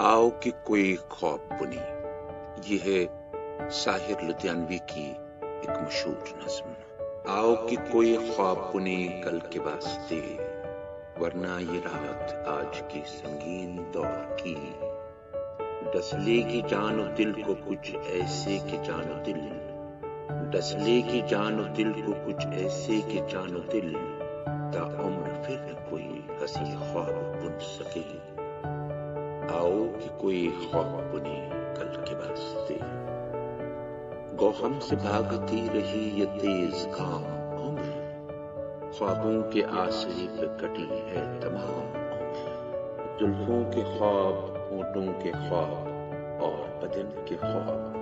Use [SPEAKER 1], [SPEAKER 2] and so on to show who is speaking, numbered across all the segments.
[SPEAKER 1] कोई ख्वाब बुनी ये है साहिर लुधियानवी की एक मशहूर नज्म। आओ कि कोई ख्वाब बुने कल के वास्ते, वरना ये रात आज की संगीन दौर की। डसले की जानो दिल को कुछ ऐसे कि जानो दिल। डसले की जानो दिल को कुछ ऐसे कि जानो दिल। ता उम्र फिर कोई हसी ख्वाब बुन सके। आओ कि कोई ख्वाब बुने कल के वास्ते गो हमसे भागती रही ये तेज काम उम्र। ख्वाबों के आसरे पे कटी है तमाम उम्र। जुल्फों के ख्वाब, ऊँटों के ख्वाब और बदन के ख्वाब।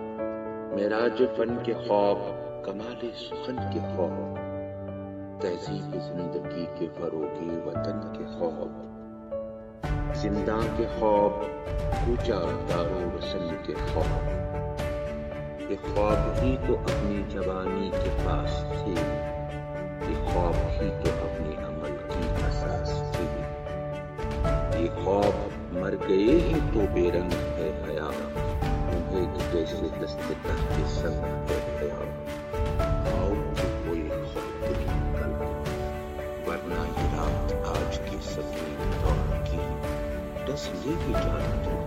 [SPEAKER 1] मेराज फन के ख्वाब, कमाल सुखन के ख्वाब। तहजीब ज़िंदगी के फरोगे वतन के ख्वाब। ज़िंदा के ख्वाब पूजा दारो रसन के ख्वाब ये ख्वाब ही तो अपनी जवानी के पास थे ये ख्वाब ही तो अपने अमल की असास थे ये ख्वाब मर गए ही तो बेरंग है हया उन्हें जैसे दस्तक के संग है Suzuki-John